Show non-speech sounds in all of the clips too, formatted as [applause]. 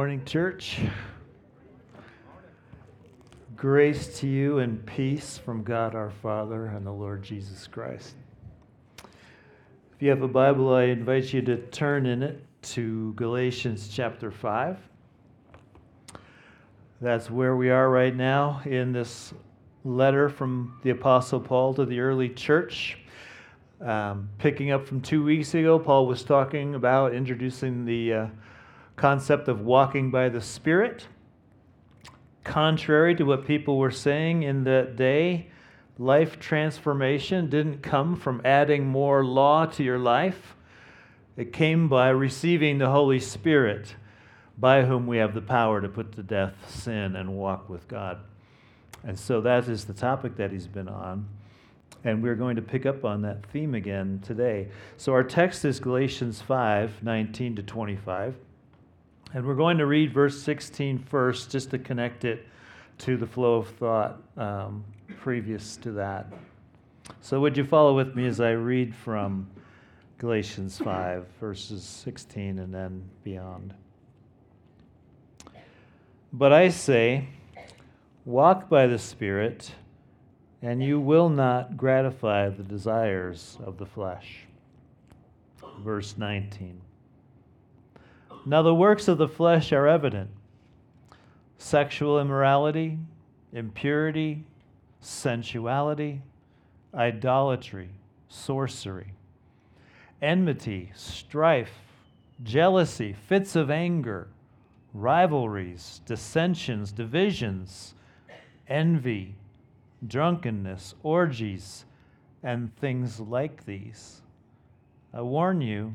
Morning, church. Grace to you and peace from God our Father and the Lord Jesus Christ. If you have a Bible, I invite you to turn in it to Galatians chapter 5. That's where we are right now in this letter from the Apostle Paul to the early church. Um, picking up from two weeks ago, Paul was talking about introducing the uh, concept of walking by the Spirit. Contrary to what people were saying in that day, life transformation didn't come from adding more law to your life. It came by receiving the Holy Spirit, by whom we have the power to put to death sin and walk with God. And so that is the topic that he's been on. And we're going to pick up on that theme again today. So our text is Galatians 5 19 to 25. And we're going to read verse 16 first, just to connect it to the flow of thought um, previous to that. So, would you follow with me as I read from Galatians 5, verses 16 and then beyond? But I say, walk by the Spirit, and you will not gratify the desires of the flesh. Verse 19. Now, the works of the flesh are evident sexual immorality, impurity, sensuality, idolatry, sorcery, enmity, strife, jealousy, fits of anger, rivalries, dissensions, divisions, envy, drunkenness, orgies, and things like these. I warn you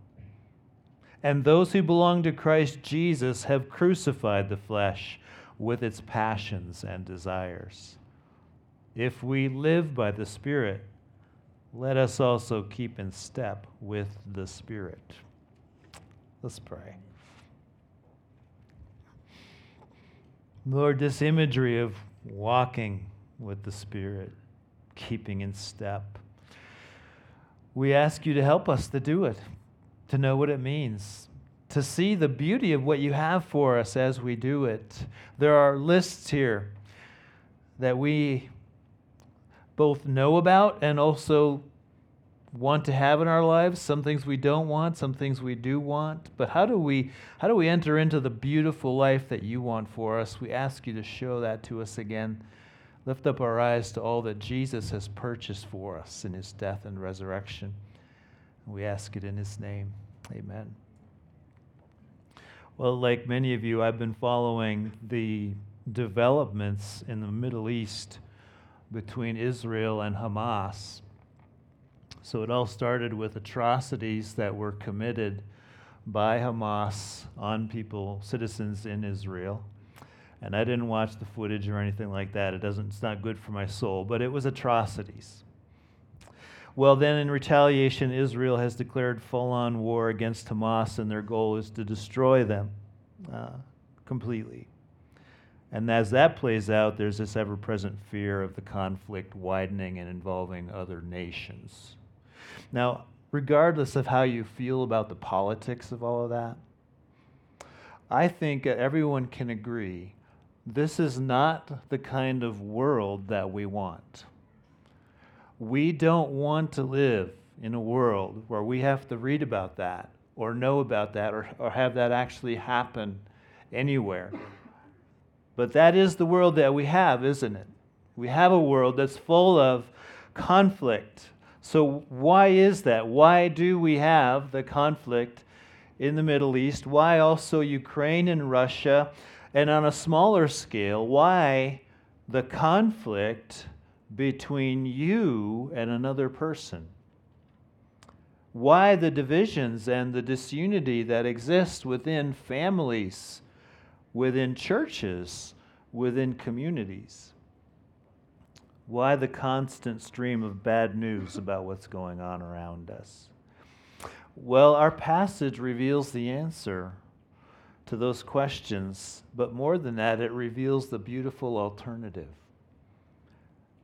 And those who belong to Christ Jesus have crucified the flesh with its passions and desires. If we live by the Spirit, let us also keep in step with the Spirit. Let's pray. Lord, this imagery of walking with the Spirit, keeping in step, we ask you to help us to do it to know what it means, to see the beauty of what you have for us as we do it. There are lists here that we both know about and also want to have in our lives. Some things we don't want some things we do want. But how do we how do we enter into the beautiful life that you want for us? We ask you to show that to us again. Lift up our eyes to all that jesus has purchased for us in his death and resurrection. We ask it in his name. Amen. Well, like many of you, I've been following the developments in the Middle East between Israel and Hamas. So it all started with atrocities that were committed by Hamas on people, citizens in Israel. And I didn't watch the footage or anything like that. It doesn't it's not good for my soul, but it was atrocities. Well, then, in retaliation, Israel has declared full on war against Hamas, and their goal is to destroy them uh, completely. And as that plays out, there's this ever present fear of the conflict widening and involving other nations. Now, regardless of how you feel about the politics of all of that, I think everyone can agree this is not the kind of world that we want. We don't want to live in a world where we have to read about that or know about that or, or have that actually happen anywhere. But that is the world that we have, isn't it? We have a world that's full of conflict. So, why is that? Why do we have the conflict in the Middle East? Why also Ukraine and Russia? And on a smaller scale, why the conflict between you and another person? Why the divisions and the disunity that exist within families, within churches, within communities? Why the constant stream of bad news about what's going on around us? Well, our passage reveals the answer to those questions, but more than that, it reveals the beautiful alternative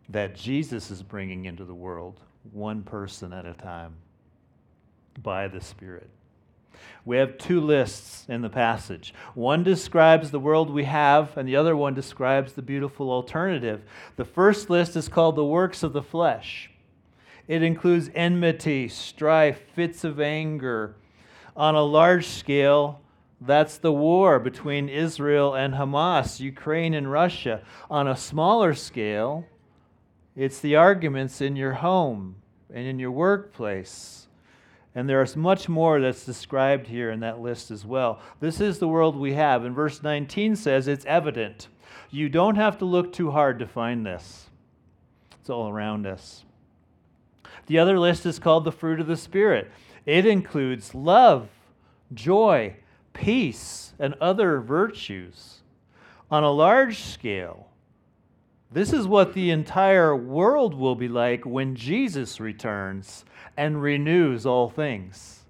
that Jesus is bringing into the world, one person at a time, by the Spirit. We have two lists in the passage. One describes the world we have, and the other one describes the beautiful alternative. The first list is called the works of the flesh. It includes enmity, strife, fits of anger. On a large scale, that's the war between Israel and Hamas, Ukraine and Russia. On a smaller scale, it's the arguments in your home and in your workplace. And there's much more that's described here in that list as well. This is the world we have. And verse 19 says it's evident. You don't have to look too hard to find this, it's all around us. The other list is called the fruit of the Spirit. It includes love, joy, peace, and other virtues. On a large scale, this is what the entire world will be like when Jesus returns and renews all things.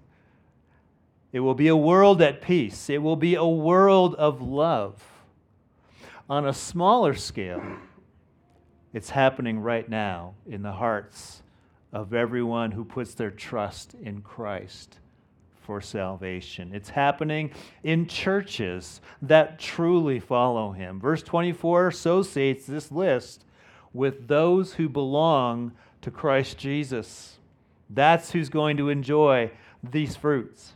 It will be a world at peace, it will be a world of love. On a smaller scale, it's happening right now in the hearts of everyone who puts their trust in Christ for salvation. It's happening in churches that truly follow him. Verse 24 associates this list with those who belong to Christ Jesus. That's who's going to enjoy these fruits.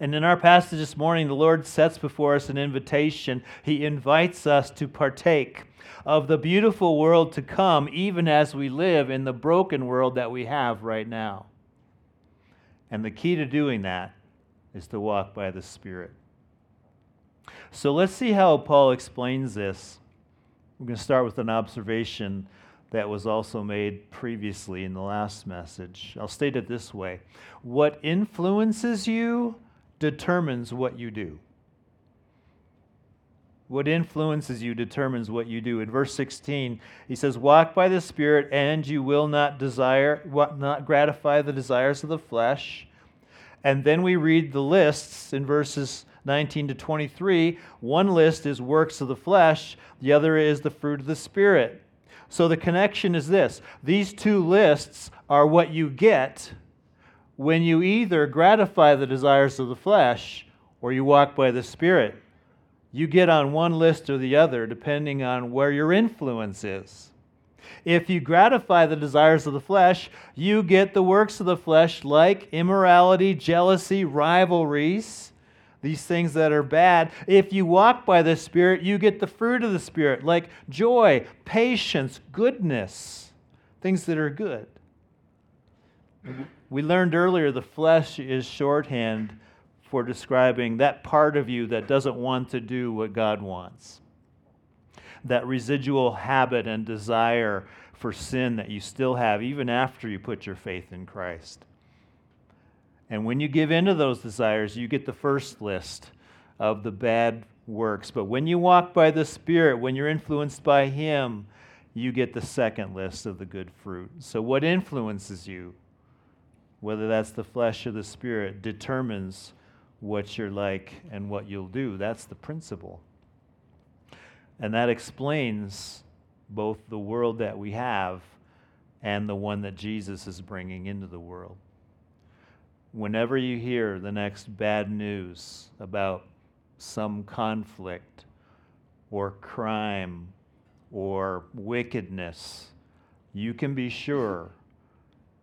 And in our passage this morning, the Lord sets before us an invitation. He invites us to partake of the beautiful world to come, even as we live in the broken world that we have right now. And the key to doing that is to walk by the Spirit. So let's see how Paul explains this. We're going to start with an observation that was also made previously in the last message. I'll state it this way What influences you determines what you do. What influences you determines what you do. In verse 16, he says, Walk by the Spirit, and you will not desire, not gratify the desires of the flesh. And then we read the lists in verses 19 to 23. One list is works of the flesh, the other is the fruit of the Spirit. So the connection is this these two lists are what you get when you either gratify the desires of the flesh or you walk by the Spirit you get on one list or the other depending on where your influence is. If you gratify the desires of the flesh, you get the works of the flesh like immorality, jealousy, rivalries, these things that are bad. If you walk by the Spirit, you get the fruit of the Spirit like joy, patience, goodness, things that are good. Mm-hmm. We learned earlier the flesh is shorthand for describing that part of you that doesn't want to do what God wants. That residual habit and desire for sin that you still have even after you put your faith in Christ. And when you give in to those desires, you get the first list of the bad works. But when you walk by the Spirit, when you're influenced by Him, you get the second list of the good fruit. So, what influences you, whether that's the flesh or the Spirit, determines what you're like and what you'll do. That's the principle. And that explains both the world that we have and the one that Jesus is bringing into the world. Whenever you hear the next bad news about some conflict or crime or wickedness, you can be sure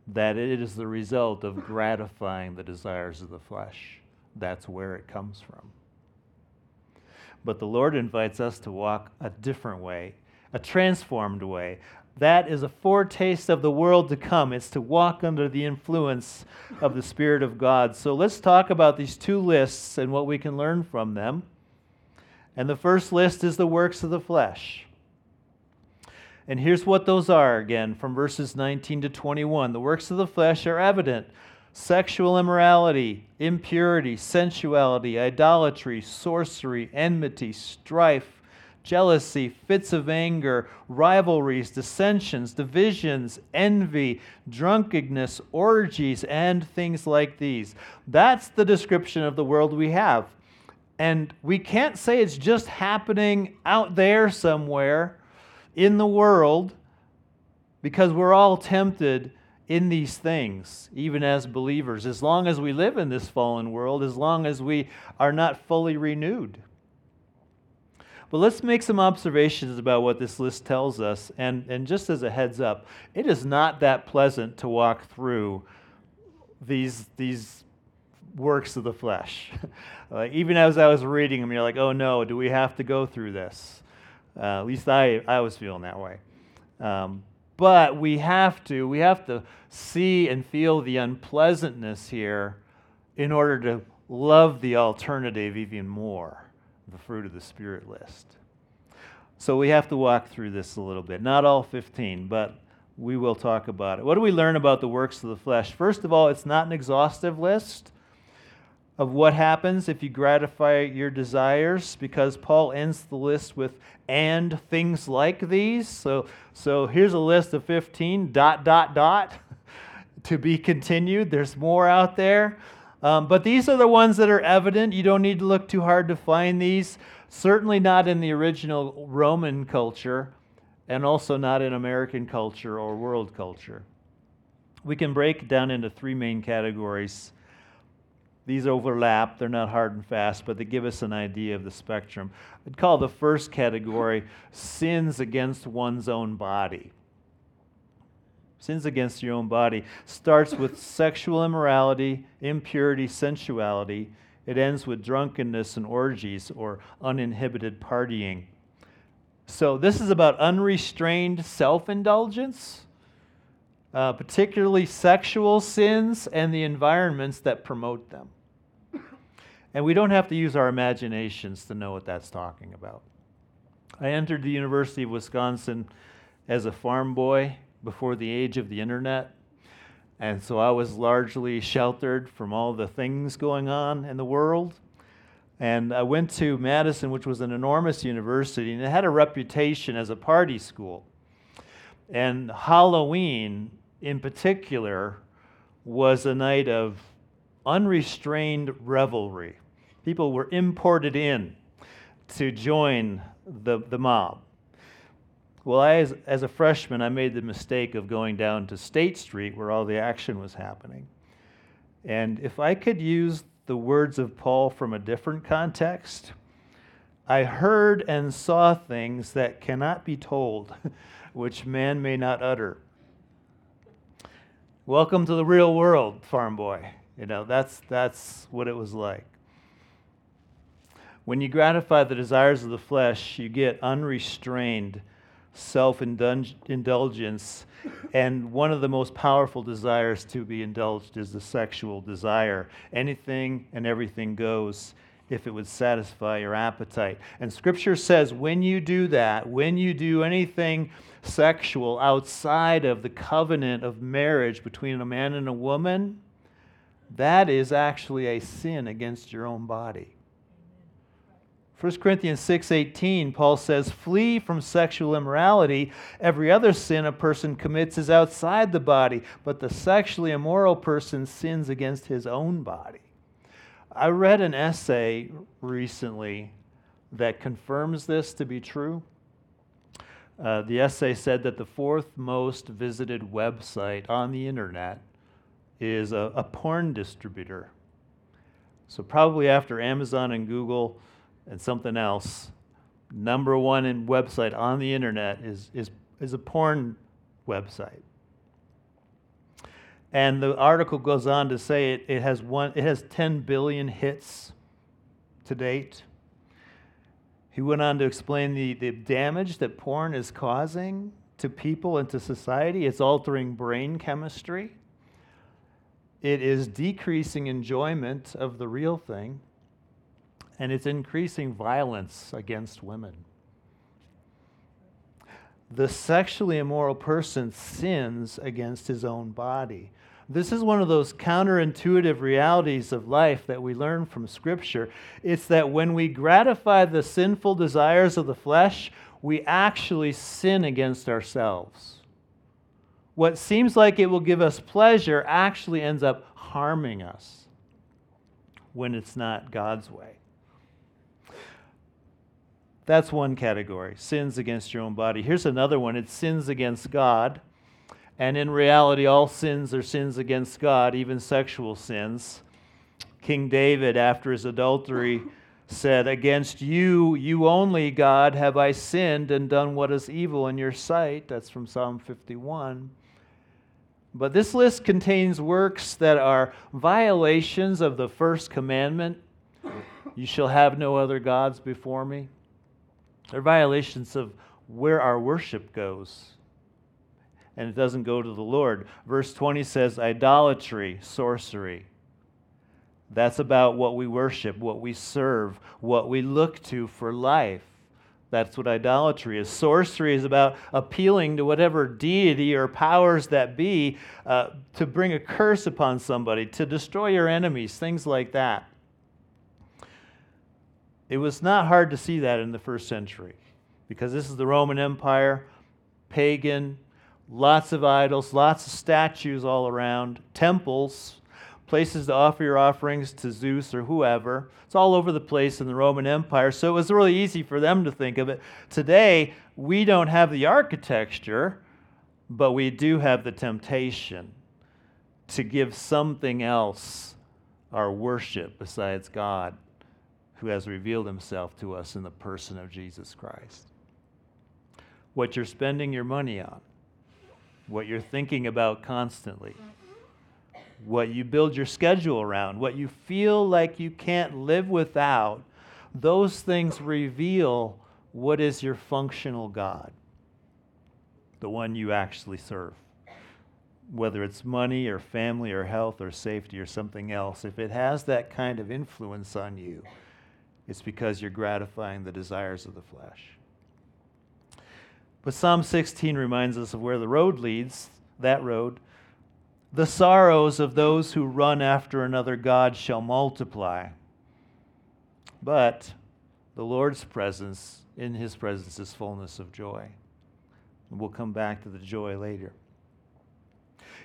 that it is the result of gratifying the desires of the flesh that's where it comes from. But the Lord invites us to walk a different way, a transformed way. That is a foretaste of the world to come. It's to walk under the influence of the Spirit of God. So let's talk about these two lists and what we can learn from them. And the first list is the works of the flesh. And here's what those are again from verses 19 to 21. The works of the flesh are evident sexual immorality, impurity, sensuality, idolatry, sorcery, enmity, strife, jealousy, fits of anger, rivalries, dissensions, divisions, envy, drunkenness, orgies, and things like these. That's the description of the world we have. And we can't say it's just happening out there somewhere in the world because we're all tempted in these things, even as believers, as long as we live in this fallen world, as long as we are not fully renewed. But let's make some observations about what this list tells us. And, and just as a heads up, it is not that pleasant to walk through these, these works of the flesh. [laughs] like, even as I was reading them, you're like, oh no, do we have to go through this? Uh, at least I, I was feeling that way. Um, but we have to, we have to see and feel the unpleasantness here in order to love the alternative even more the fruit of the Spirit list. So we have to walk through this a little bit. Not all 15, but we will talk about it. What do we learn about the works of the flesh? First of all, it's not an exhaustive list of what happens if you gratify your desires because Paul ends the list with and things like these. So so here's a list of 15 dot dot dot [laughs] to be continued. There's more out there. Um, but these are the ones that are evident. You don't need to look too hard to find these. Certainly not in the original Roman culture, and also not in American culture or world culture. We can break down into three main categories. These overlap, they're not hard and fast, but they give us an idea of the spectrum. I'd call the first category sins against one's own body sins against your own body, starts with sexual immorality, impurity, sensuality. It ends with drunkenness and orgies or uninhibited partying. So, this is about unrestrained self indulgence, uh, particularly sexual sins and the environments that promote them. And we don't have to use our imaginations to know what that's talking about. I entered the University of Wisconsin as a farm boy before the age of the internet. And so I was largely sheltered from all the things going on in the world. And I went to Madison, which was an enormous university, and it had a reputation as a party school. And Halloween, in particular, was a night of unrestrained revelry. People were imported in to join the, the mob. Well, I, as, as a freshman, I made the mistake of going down to State Street where all the action was happening. And if I could use the words of Paul from a different context, I heard and saw things that cannot be told, [laughs] which man may not utter. Welcome to the real world, farm boy. You know, that's, that's what it was like. When you gratify the desires of the flesh, you get unrestrained self indulgence. And one of the most powerful desires to be indulged is the sexual desire. Anything and everything goes if it would satisfy your appetite. And scripture says when you do that, when you do anything sexual outside of the covenant of marriage between a man and a woman, that is actually a sin against your own body. 1 Corinthians 6:18 Paul says flee from sexual immorality every other sin a person commits is outside the body but the sexually immoral person sins against his own body. I read an essay recently that confirms this to be true. Uh, the essay said that the fourth most visited website on the internet is a, a porn distributor. So, probably after Amazon and Google, and something else, number one in website on the internet is, is, is a porn website. And the article goes on to say it, it, has one, it has 10 billion hits to date. He went on to explain the, the damage that porn is causing to people and to society. It's altering brain chemistry. It is decreasing enjoyment of the real thing and it's increasing violence against women. The sexually immoral person sins against his own body. This is one of those counterintuitive realities of life that we learn from Scripture. It's that when we gratify the sinful desires of the flesh, we actually sin against ourselves. What seems like it will give us pleasure actually ends up harming us when it's not God's way. That's one category sins against your own body. Here's another one it's sins against God. And in reality, all sins are sins against God, even sexual sins. King David, after his adultery, said, Against you, you only, God, have I sinned and done what is evil in your sight. That's from Psalm 51. But this list contains works that are violations of the first commandment You shall have no other gods before me. They're violations of where our worship goes and it doesn't go to the Lord. Verse 20 says idolatry, sorcery. That's about what we worship, what we serve, what we look to for life. That's what idolatry is. Sorcery is about appealing to whatever deity or powers that be uh, to bring a curse upon somebody, to destroy your enemies, things like that. It was not hard to see that in the first century because this is the Roman Empire, pagan, Lots of idols, lots of statues all around, temples, places to offer your offerings to Zeus or whoever. It's all over the place in the Roman Empire, so it was really easy for them to think of it. Today, we don't have the architecture, but we do have the temptation to give something else our worship besides God, who has revealed himself to us in the person of Jesus Christ. What you're spending your money on what you're thinking about constantly, what you build your schedule around, what you feel like you can't live without, those things reveal what is your functional God, the one you actually serve. Whether it's money or family or health or safety or something else, if it has that kind of influence on you, it's because you're gratifying the desires of the flesh. But Psalm 16 reminds us of where the road leads, that road. The sorrows of those who run after another God shall multiply. But the Lord's presence, in his presence, is fullness of joy. We'll come back to the joy later.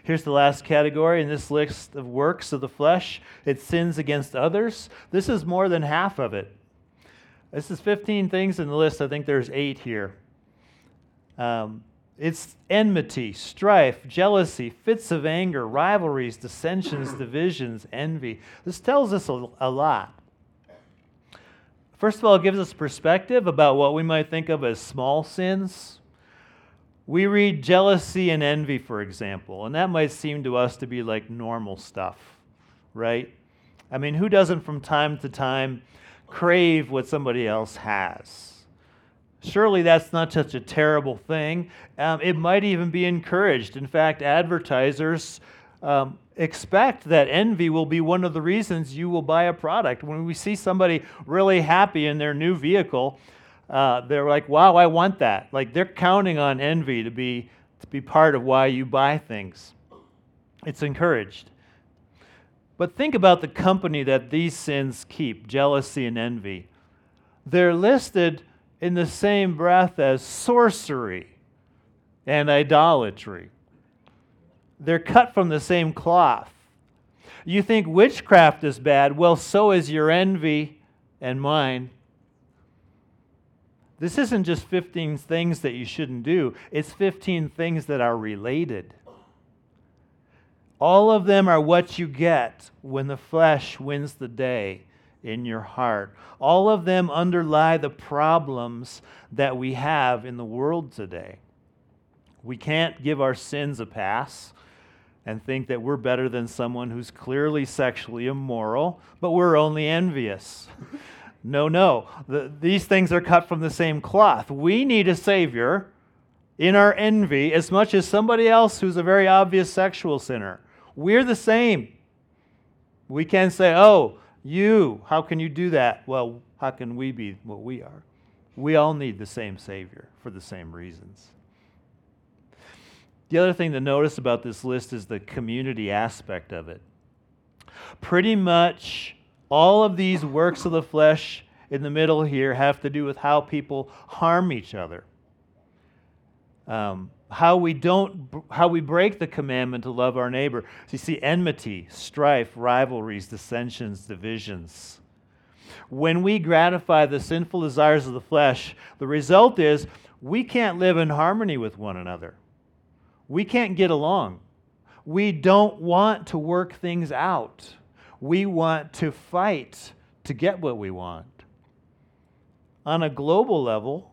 Here's the last category in this list of works of the flesh it sins against others. This is more than half of it. This is 15 things in the list. I think there's eight here. Um, it's enmity, strife, jealousy, fits of anger, rivalries, dissensions, [coughs] divisions, envy. This tells us a, a, lot. First of all, it gives us perspective about what we might think of as small sins. We read jealousy and envy, for example, and that might seem to us to be like normal stuff, right? I mean, who doesn't from time to time crave what somebody else has? Surely that's not such a terrible thing. Um, it might even be encouraged. In fact, advertisers um, expect that envy will be one of the reasons you will buy a product. When we see somebody really happy in their new vehicle, uh, they're like, wow, I want that. Like they're counting on envy to be, to be part of why you buy things. It's encouraged. But think about the company that these sins keep jealousy and envy. They're listed in the same breath as sorcery and idolatry. They're cut from the same cloth. You think witchcraft is bad? Well, so is your envy and mine. This isn't just 15 things that you shouldn't do, it's 15 things that are related. All of them are what you get when the flesh wins the day in your heart. All of them underlie the problems that we have in the world today. We can't give our sins a pass and think that we're better than someone who's clearly sexually immoral, but we're only envious. [laughs] no, no. The, these things are cut from the same cloth. We need a Savior in our envy as much as somebody else who's a very obvious sexual sinner. We're the same. We can't say, oh, you, how can you do that? Well, how can we be what we are? We all need the same Savior for the same reasons. The other thing to notice about this list is the community aspect of it. Pretty much all of these works of the flesh in the middle here have to do with how people harm each other. Um, how we don't how we break the commandment to love our neighbor. So you see enmity, strife, rivalries, dissensions, divisions. When we gratify the sinful desires of the flesh, the result is we can't live in harmony with one another. We can't get along. We don't want to work things out. We want to fight to get what we want. On a global level,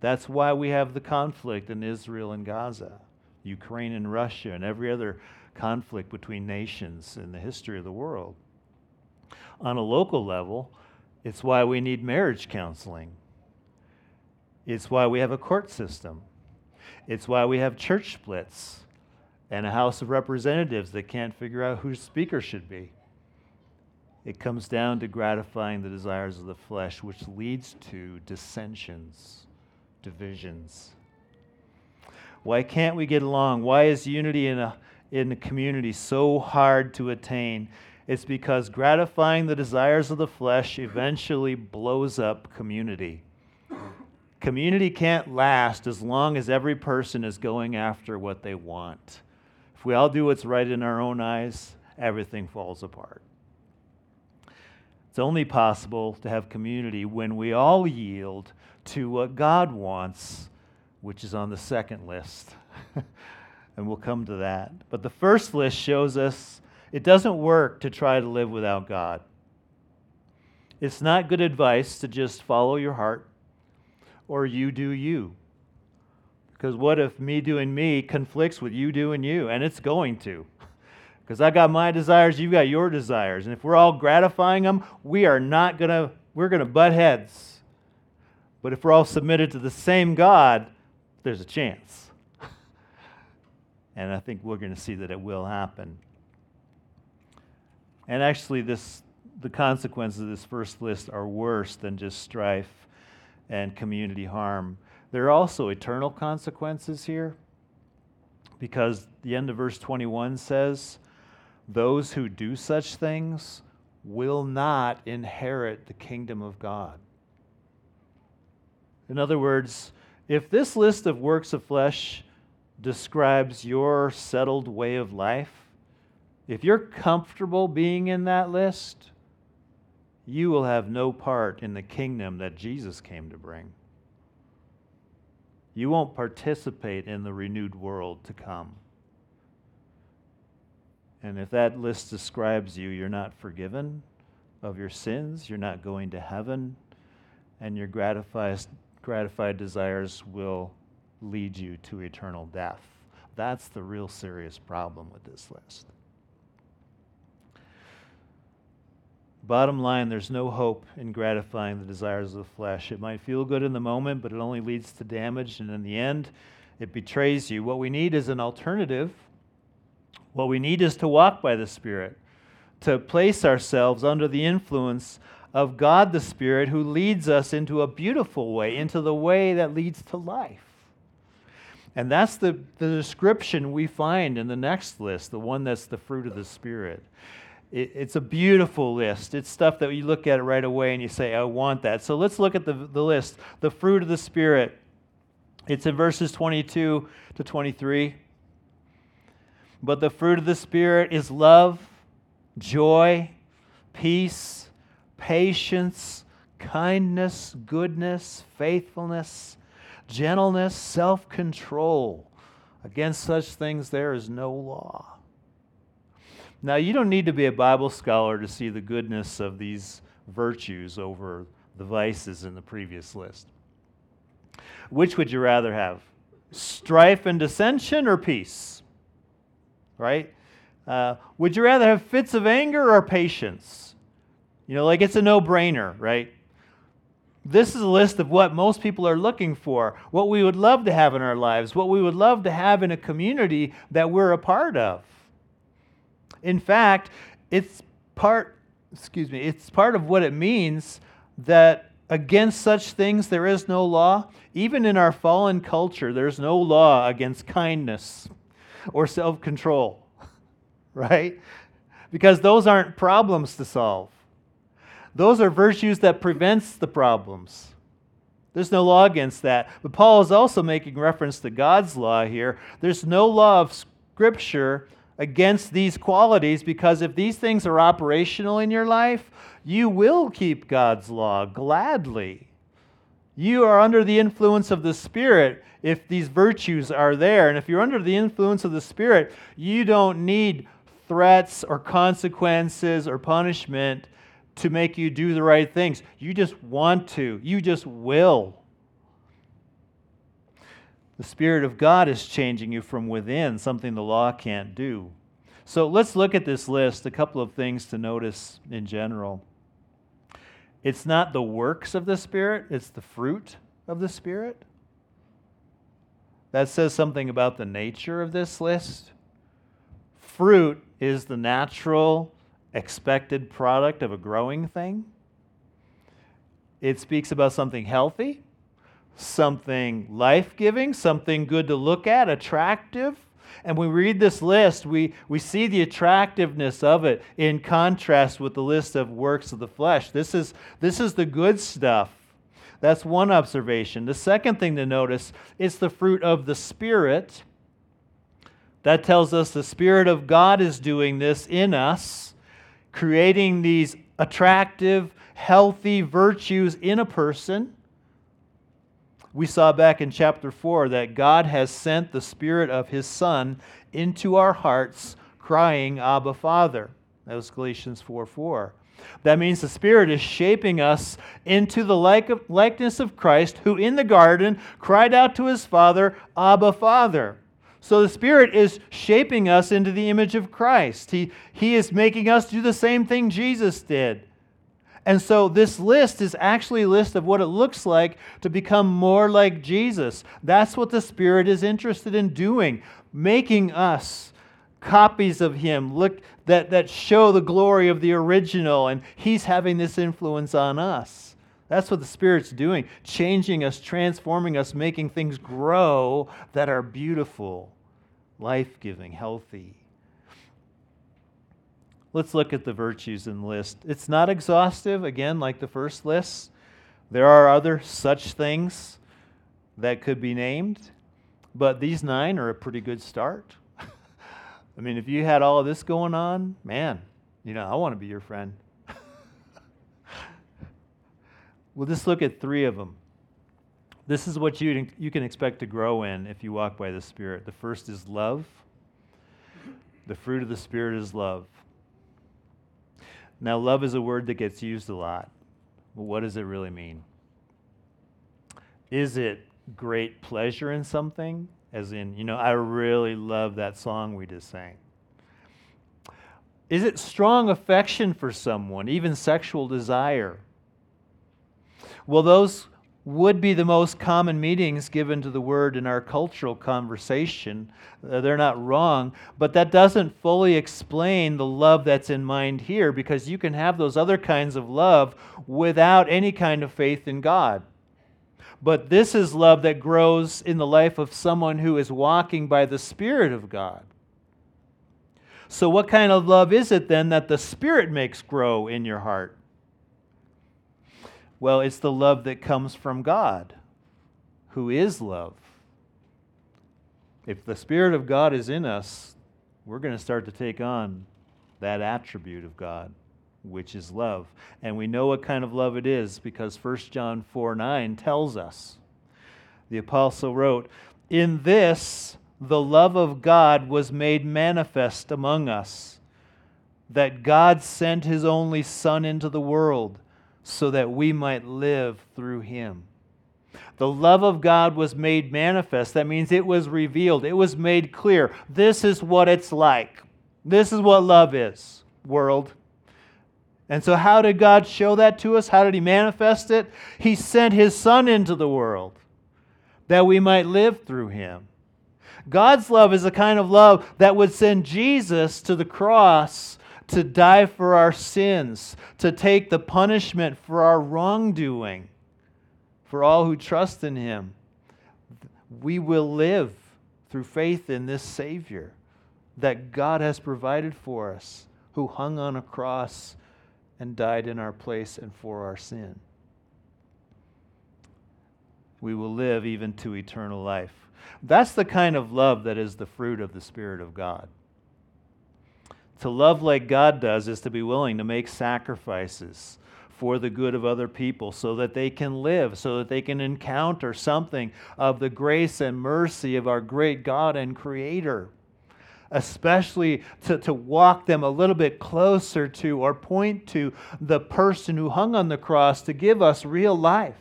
that's why we have the conflict in Israel and Gaza, Ukraine and Russia, and every other conflict between nations in the history of the world. On a local level, it's why we need marriage counseling. It's why we have a court system. It's why we have church splits and a House of Representatives that can't figure out whose speaker should be. It comes down to gratifying the desires of the flesh, which leads to dissensions, divisions. Why can't we get along? Why is unity in a, in a community so hard to attain? It's because gratifying the desires of the flesh eventually blows up community. Community can't last as long as every person is going after what they want. If we all do what's right in our own eyes, everything falls apart. It's only possible to have community when we all yield to what God wants, which is on the second list. [laughs] and we'll come to that. But the first list shows us it doesn't work to try to live without God. It's not good advice to just follow your heart or you do you. Because what if me doing me conflicts with you doing you? And it's going to. [laughs] Because I got my desires, you got your desires. And if we're all gratifying them, we are not going to, we're going to butt heads. But if we're all submitted to the same God, there's a chance. and I think we're going to see that it will happen. And actually, this, the consequences of this first list are worse than just strife and community harm. There are also eternal consequences here because the end of verse 21 says, Those who do such things will not inherit the kingdom of God. In other words, if this list of works of flesh describes your settled way of life, if you're comfortable being in that list, you will have no part in the kingdom that Jesus came to bring. You won't participate in the renewed world to come. And if that list describes you, you're not forgiven of your sins, you're not going to heaven, and your gratified, gratified desires will lead you to eternal death. That's the real serious problem with this list. Bottom line, there's no hope in gratifying the desires of the flesh. It might feel good in the moment, but it only leads to damage, and in the end, it betrays you. What we need is an alternative. What we need is to walk by the Spirit, to place ourselves under the influence of God the Spirit, who leads us into a beautiful way, into the way that leads to life. And that's the, the description we find in the next list, the one that's the fruit of the Spirit. It, it's a beautiful list. It's stuff that you look at it right away and you say, I want that. So let's look at the, the list. The fruit of the Spirit. It's in verses 22 to 23. But the fruit of the Spirit is love, joy, peace, patience, kindness, goodness, faithfulness, gentleness, self control. Against such things there is no law. Now, you don't need to be a Bible scholar to see the goodness of these virtues over the vices in the previous list. Which would you rather have? Strife and dissension or peace? Right? Uh, would you rather have fits of anger or patience? You know, like it's a no brainer, right? This is a list of what most people are looking for, what we would love to have in our lives, what we would love to have in a community that we're a part of. In fact, it's part, excuse me, it's part of what it means that against such things there is no law. Even in our fallen culture, there's no law against kindness or self control, right? Because those aren't problems to solve. Those are virtues that prevents the problems. There's no law against that. But Paul is also making reference to God's law here. There's no law of Scripture against these qualities because if these things are operational in your life, you will keep God's law gladly. You are under the influence of the Spirit if these virtues are there. And if you're under the influence of the Spirit, you don't need threats or consequences or punishment to make you do the right things. You just want to, you just will. The Spirit of God is changing you from within, something the law can't do. So let's look at this list, a couple of things to notice in general. It's not the works of the Spirit, it's the fruit of the Spirit. That says something about the nature of this list. Fruit is the natural expected product of a growing thing. It speaks about something healthy, something life giving, something good to look at, attractive. And when we read this list, we, we see the attractiveness of it in contrast with the list of works of the flesh. This is, this is the good stuff. That's one observation. The second thing to notice is the fruit of the Spirit. That tells us the Spirit of God is doing this in us creating these attractive, healthy virtues in a person. We saw back in chapter 4 that God has sent the Spirit of His Son into our hearts, crying, Abba, Father. That was Galatians 4 4. That means the Spirit is shaping us into the likeness of Christ, who in the garden cried out to his Father, Abba, Father. So the Spirit is shaping us into the image of Christ. He, he is making us do the same thing Jesus did. And so this list is actually a list of what it looks like to become more like Jesus. That's what the Spirit is interested in doing, making us copies of Him look, that, that show the glory of the original, and He's having this influence on us. That's what the Spirit's doing, changing us, transforming us, making things grow that are beautiful, life giving, healthy. Let's look at the virtues in the list. It's not exhaustive, again, like the first list. There are other such things that could be named, but these nine are a pretty good start. [laughs] I mean, if you had all of this going on, man, you know, I want to be your friend. [laughs] We'll just look at three of them. This is what you, you can expect to grow in if you walk by the Spirit. The first is love. The fruit of the Spirit is love. Now, love is a word that gets used a lot. But what does it really mean? Is it great pleasure in something? As in, you know, I really love that song we just sang. Is it strong affection for someone, even sexual desire? Well, those would be the most common meanings given to the word in our cultural conversation. Uh, they're not wrong, but that doesn't fully explain the love that's in mind here because you can have those other kinds of love without any kind of faith in God. But this is love that grows in the life of someone who is walking by the Spirit of God. So, what kind of love is it then that the Spirit makes grow in your heart? Well, it's the love that comes from God, who is love. If the Spirit of God is in us, we're going to start to take on that attribute of God, which is love. And we know what kind of love it is because 1 John 4 9 tells us. The apostle wrote, In this the love of God was made manifest among us, that God sent his only Son into the world so that we might live through him. The love of God was made manifest. That means it was revealed, it was made clear. This is what it's like. This is what love is, world. And so, how did God show that to us? How did He manifest it? He sent His Son into the world that we might live through Him. God's love is a kind of love that would send Jesus to the cross to die for our sins, to take the punishment for our wrongdoing, for all who trust in him. We will live through faith in this Savior. that God has provided for us, who hung on a cross and died in our place and for our sin. We will live even to eternal life. That's the kind of love that is the fruit of the Spirit of God. To love like God does is to be willing to make sacrifices for the good of other people so that they can live, so that they can encounter something of the grace and mercy of our great God and Creator. Especially to, to walk them a little bit closer to or point to the person who hung on the cross to give us real life.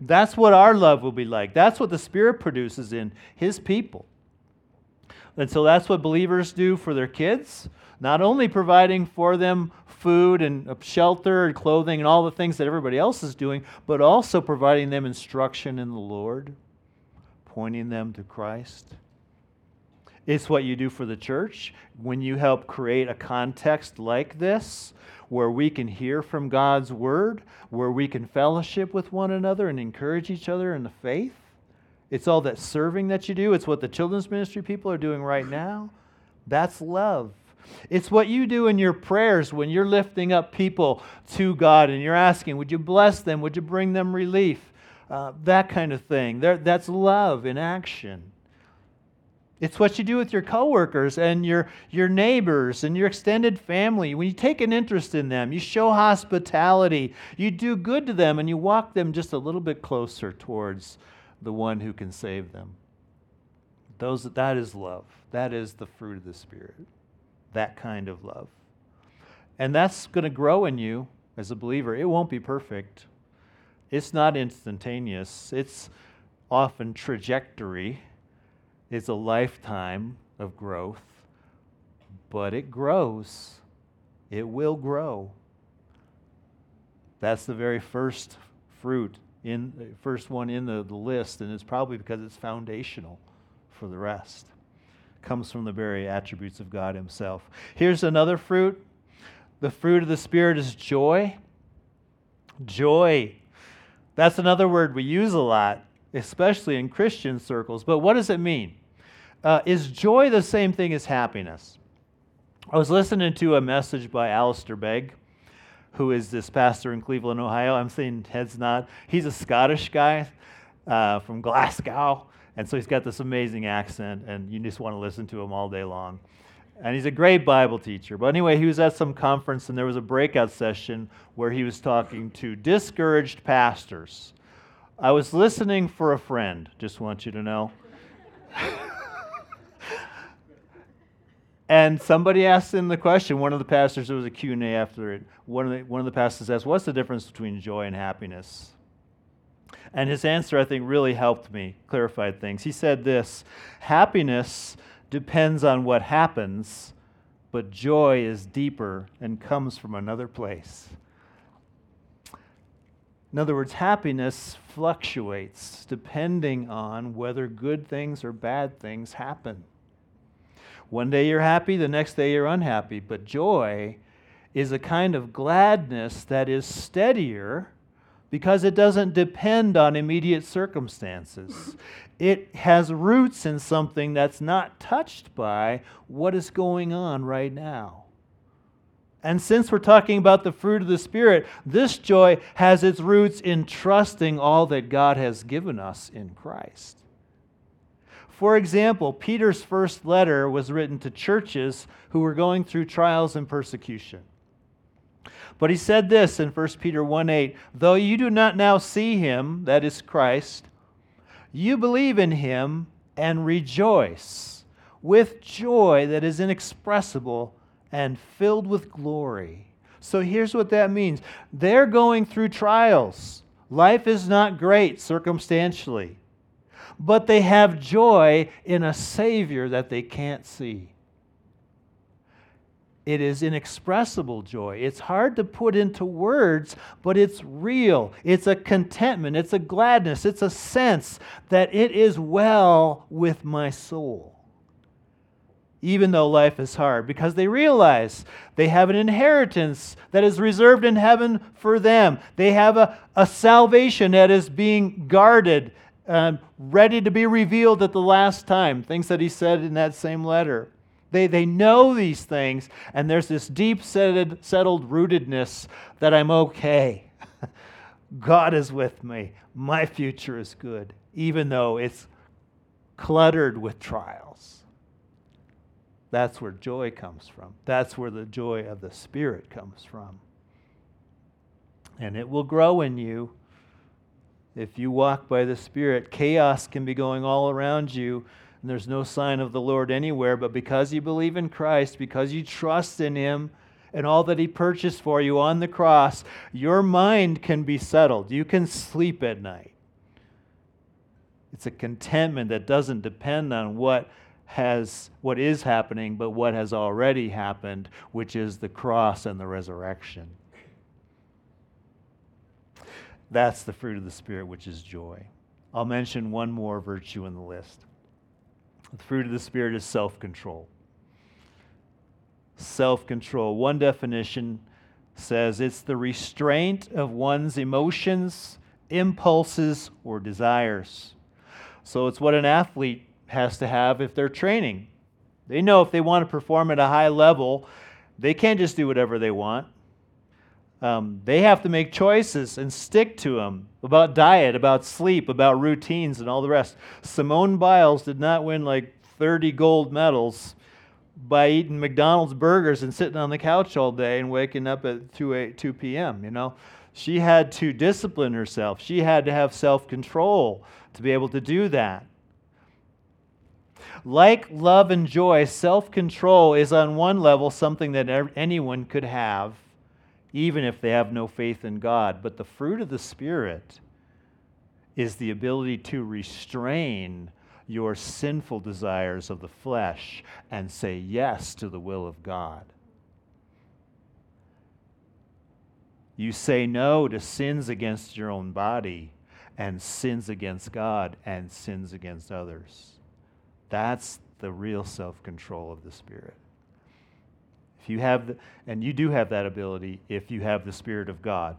That's what our love will be like. That's what the Spirit produces in His people. And so that's what believers do for their kids, not only providing for them food and shelter and clothing and all the things that everybody else is doing, but also providing them instruction in the Lord, pointing them to Christ. It's what you do for the church when you help create a context like this where we can hear from God's word, where we can fellowship with one another and encourage each other in the faith. It's all that serving that you do. It's what the children's ministry people are doing right now. That's love. It's what you do in your prayers when you're lifting up people to God and you're asking, Would you bless them? Would you bring them relief? Uh, that kind of thing. There, that's love in action. It's what you do with your coworkers and your, your neighbors and your extended family. When you take an interest in them, you show hospitality, you do good to them, and you walk them just a little bit closer towards the one who can save them. Those, that is love. That is the fruit of the Spirit. That kind of love. And that's going to grow in you as a believer. It won't be perfect, it's not instantaneous, it's often trajectory it's a lifetime of growth, but it grows. It will grow. That's the very first fruit in first one in the, the list, and it's probably because it's foundational for the rest. Comes from the very attributes of God Himself. Here's another fruit. The fruit of the Spirit is joy. Joy. That's another word we use a lot especially in Christian circles. But what does it mean? Uh, is joy the same thing as happiness? I was listening to a message by Alistair Begg, who is this pastor in Cleveland, Ohio. I'm saying heads nod. He's a Scottish guy uh, from Glasgow, and so he's got this amazing accent, and you just want to listen to him all day long. And he's a great Bible teacher. But anyway, he was at some conference, and there was a breakout session where he was talking to discouraged pastors I was listening for a friend, just want you to know. [laughs] and somebody asked him the question, one of the pastors, there was a Q&A after it, one of, the, one of the pastors asked, what's the difference between joy and happiness? And his answer, I think, really helped me, clarify things. He said this Happiness depends on what happens, but joy is deeper and comes from another place. In other words, happiness fluctuates depending on whether good things or bad things happen. One day you're happy, the next day you're unhappy. But joy is a kind of gladness that is steadier because it doesn't depend on immediate circumstances. [laughs] It has roots in something that's not touched by what is going on right now. And since we're talking about the fruit of the Spirit, this joy has its roots in trusting all that God has given us in Christ. For example, Peter's first letter was written to churches who were going through trials and persecution. But he said this in 1 Peter 1 8 Though you do not now see him, that is Christ, you believe in him and rejoice with joy that is inexpressible and filled with glory. So here's what that means they're going through trials. Life is not great circumstantially, but they have joy in a Savior that they can't see. It is inexpressible joy. It's hard to put into words, but it's real. It's a contentment, it's a gladness, it's a sense that it is well with my soul even though life is hard, because they realize they have an inheritance that is reserved in heaven for them. They have a, a salvation that is being guarded, um, ready to be revealed at the last time. Things that he said in that same letter. They, they know these things, and there's this deep settled, settled rootedness that I'm okay. [laughs] God is with me. My future is good, even though it's cluttered with trials. That's where joy comes from. That's where the joy of the Spirit comes from. And it will grow in you if you walk by the Spirit. Chaos can be going all around you, and there's no sign of the Lord anywhere. But because you believe in Christ, because you trust in Him, and all that He purchased for you on the cross, your mind can be settled. You can sleep at night. It's a contentment that doesn't depend on what has what is happening, but what has already happened, which is the cross and the resurrection. That's the fruit of the Spirit, which is joy. I'll mention one more virtue in the list. The fruit of the Spirit is self control. Self control. One definition says it's the restraint of one's emotions, impulses, or desires. So it's what an athlete has to have if they're training. They know if they want to perform at a high level, they can't just do whatever they want. Um, they have to make choices and stick to them about diet, about sleep, about routines, and all the rest. Simone Biles did not win like 30 gold medals by eating McDonald's burgers and sitting on the couch all day and waking up at 2, 8, 2 p.m. You know, she had to discipline herself. She had to have self control to be able to do that. Like love and joy, self control is on one level something that anyone could have, even if they have no faith in God. But the fruit of the Spirit is the ability to restrain your sinful desires of the flesh and say yes to the will of God. You say no to sins against your own body and sins against God and sins against others. That's the real self control of the Spirit. If you have, the, and you do have that ability if you have the Spirit of God,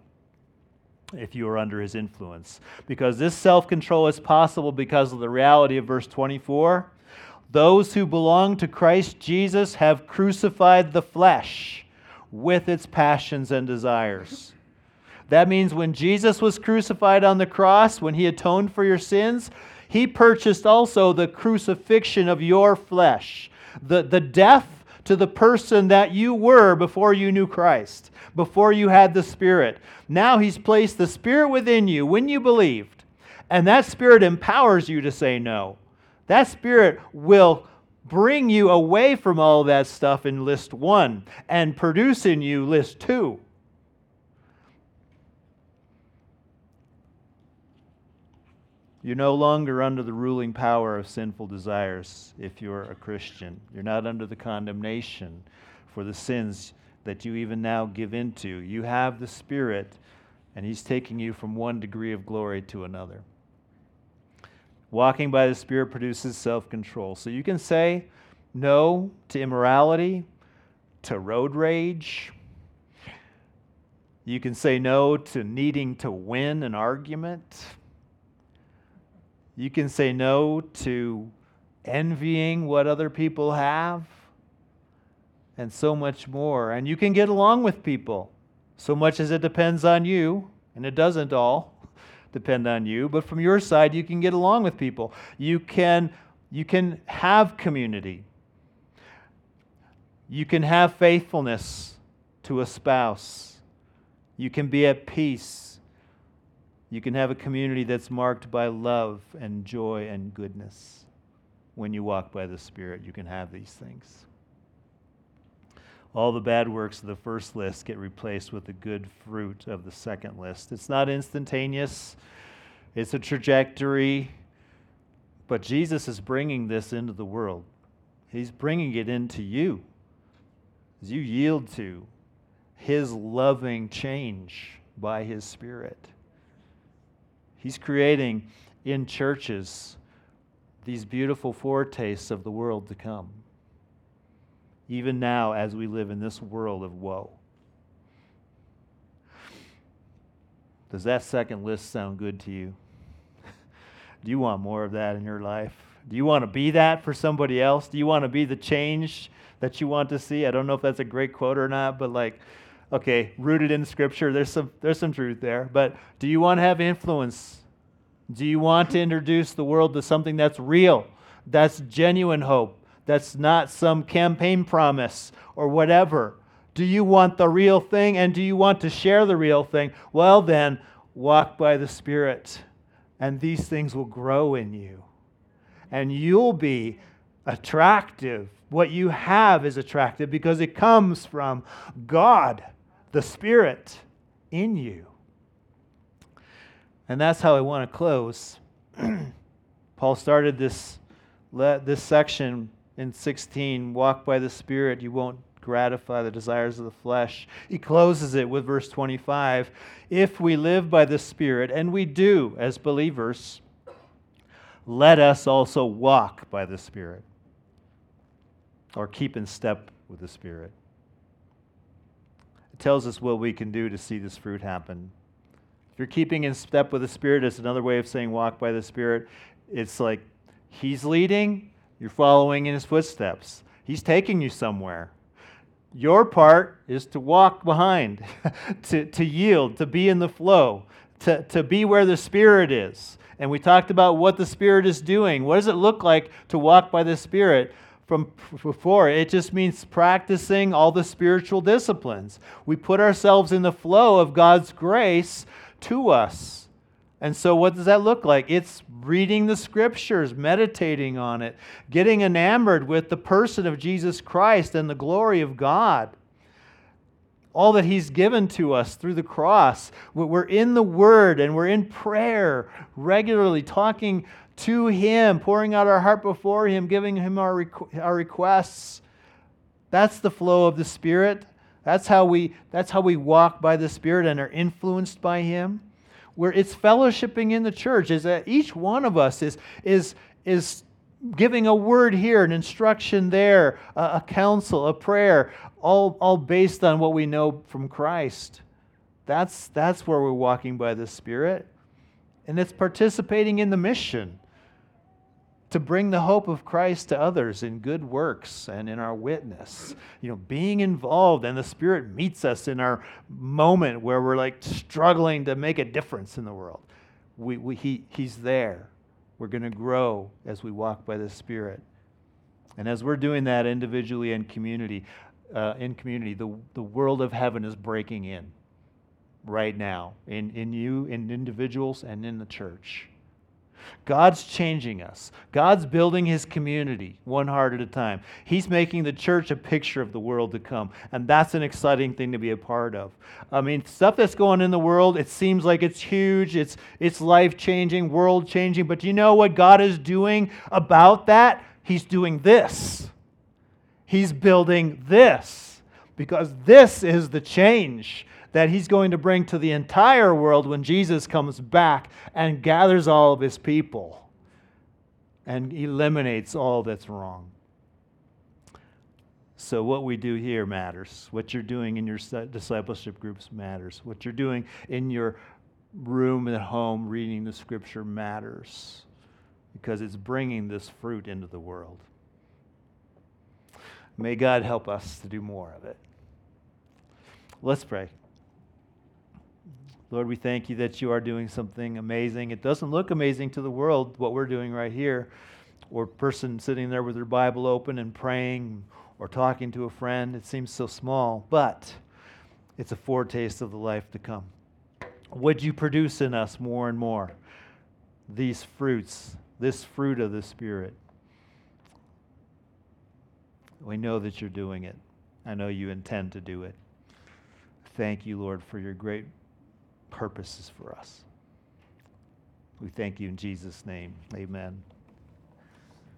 if you are under His influence. Because this self control is possible because of the reality of verse 24. Those who belong to Christ Jesus have crucified the flesh with its passions and desires. That means when Jesus was crucified on the cross, when he atoned for your sins, he purchased also the crucifixion of your flesh, the, the death to the person that you were before you knew Christ, before you had the Spirit. Now he's placed the Spirit within you when you believed, and that Spirit empowers you to say no. That Spirit will bring you away from all that stuff in list one and produce in you list two. You're no longer under the ruling power of sinful desires if you're a Christian. You're not under the condemnation for the sins that you even now give into. You have the Spirit, and He's taking you from one degree of glory to another. Walking by the Spirit produces self control. So you can say no to immorality, to road rage. You can say no to needing to win an argument. You can say no to envying what other people have, and so much more. And you can get along with people, so much as it depends on you, and it doesn't all [laughs] depend on you, but from your side, you can get along with people. You can, you can have community. You can have faithfulness to a spouse. You can be at peace you can have a community that's marked by love and joy and goodness. When you walk by the Spirit, you can have these things. All the bad works of the first list get replaced with the good fruit of the second list. It's not instantaneous, it's a trajectory, but Jesus is bringing this into the world. He's bringing it into you as you yield to His loving change by His Spirit. He's creating in churches these beautiful foretastes of the world to come, even now as we live in this world of woe. Does that second list sound good to you? [laughs] Do you want more of that in your life? Do you want to be that for somebody else? Do you want to be the change that you want to see? I don't know if that's a great quote or not, but like, okay, rooted in scripture, there's some there's some truth there. But do you want to have influence? Do you want to introduce the world to something that's real, that's genuine hope, that's not some campaign promise or whatever? Do you want the real thing and do you want to share the real thing? Well, then, walk by the Spirit, and these things will grow in you. And you'll be attractive. What you have is attractive because it comes from God, the Spirit, in you. And that's how I want to close. [clears throat] Paul started this, this section in 16 walk by the Spirit, you won't gratify the desires of the flesh. He closes it with verse 25 If we live by the Spirit, and we do as believers, let us also walk by the Spirit, or keep in step with the Spirit. It tells us what we can do to see this fruit happen. If you're keeping in step with the Spirit, it's another way of saying walk by the Spirit. It's like He's leading, you're following in His footsteps. He's taking you somewhere. Your part is to walk behind, [laughs] to, to yield, to be in the flow, to, to be where the Spirit is. And we talked about what the Spirit is doing. What does it look like to walk by the Spirit? From before, it just means practicing all the spiritual disciplines. We put ourselves in the flow of God's grace to us. And so, what does that look like? It's reading the scriptures, meditating on it, getting enamored with the person of Jesus Christ and the glory of God. All that He's given to us through the cross. We're in the Word and we're in prayer regularly, talking to Him, pouring out our heart before Him, giving Him our, requ- our requests. That's the flow of the Spirit. That's how, we, that's how we walk by the Spirit and are influenced by Him where it's fellowshipping in the church is that each one of us is, is, is giving a word here, an instruction there, a, a counsel, a prayer, all, all based on what we know from Christ. That's, that's where we're walking by the Spirit. And it's participating in the mission to bring the hope of Christ to others in good works and in our witness. You know, being involved, and the Spirit meets us in our moment where we're like struggling to make a difference in the world. We, we, he, he's there. We're going to grow as we walk by the Spirit. And as we're doing that individually and community, uh, in community, the, the world of heaven is breaking in right now in, in you, in individuals, and in the church. God's changing us. God's building his community one heart at a time. He's making the church a picture of the world to come. And that's an exciting thing to be a part of. I mean, stuff that's going in the world, it seems like it's huge, it's, it's life changing, world changing. But you know what God is doing about that? He's doing this. He's building this because this is the change that he's going to bring to the entire world when Jesus comes back and gathers all of his people and eliminates all that's wrong. So, what we do here matters. What you're doing in your discipleship groups matters. What you're doing in your room at home reading the scripture matters because it's bringing this fruit into the world. May God help us to do more of it. Let's pray. Lord, we thank you that you are doing something amazing. It doesn't look amazing to the world, what we're doing right here, or person sitting there with their Bible open and praying or talking to a friend. It seems so small, but it's a foretaste of the life to come. Would you produce in us more and more these fruits, this fruit of the Spirit? We know that you're doing it. I know you intend to do it. Thank you, Lord, for your great purposes for us. We thank you in Jesus' name. Amen.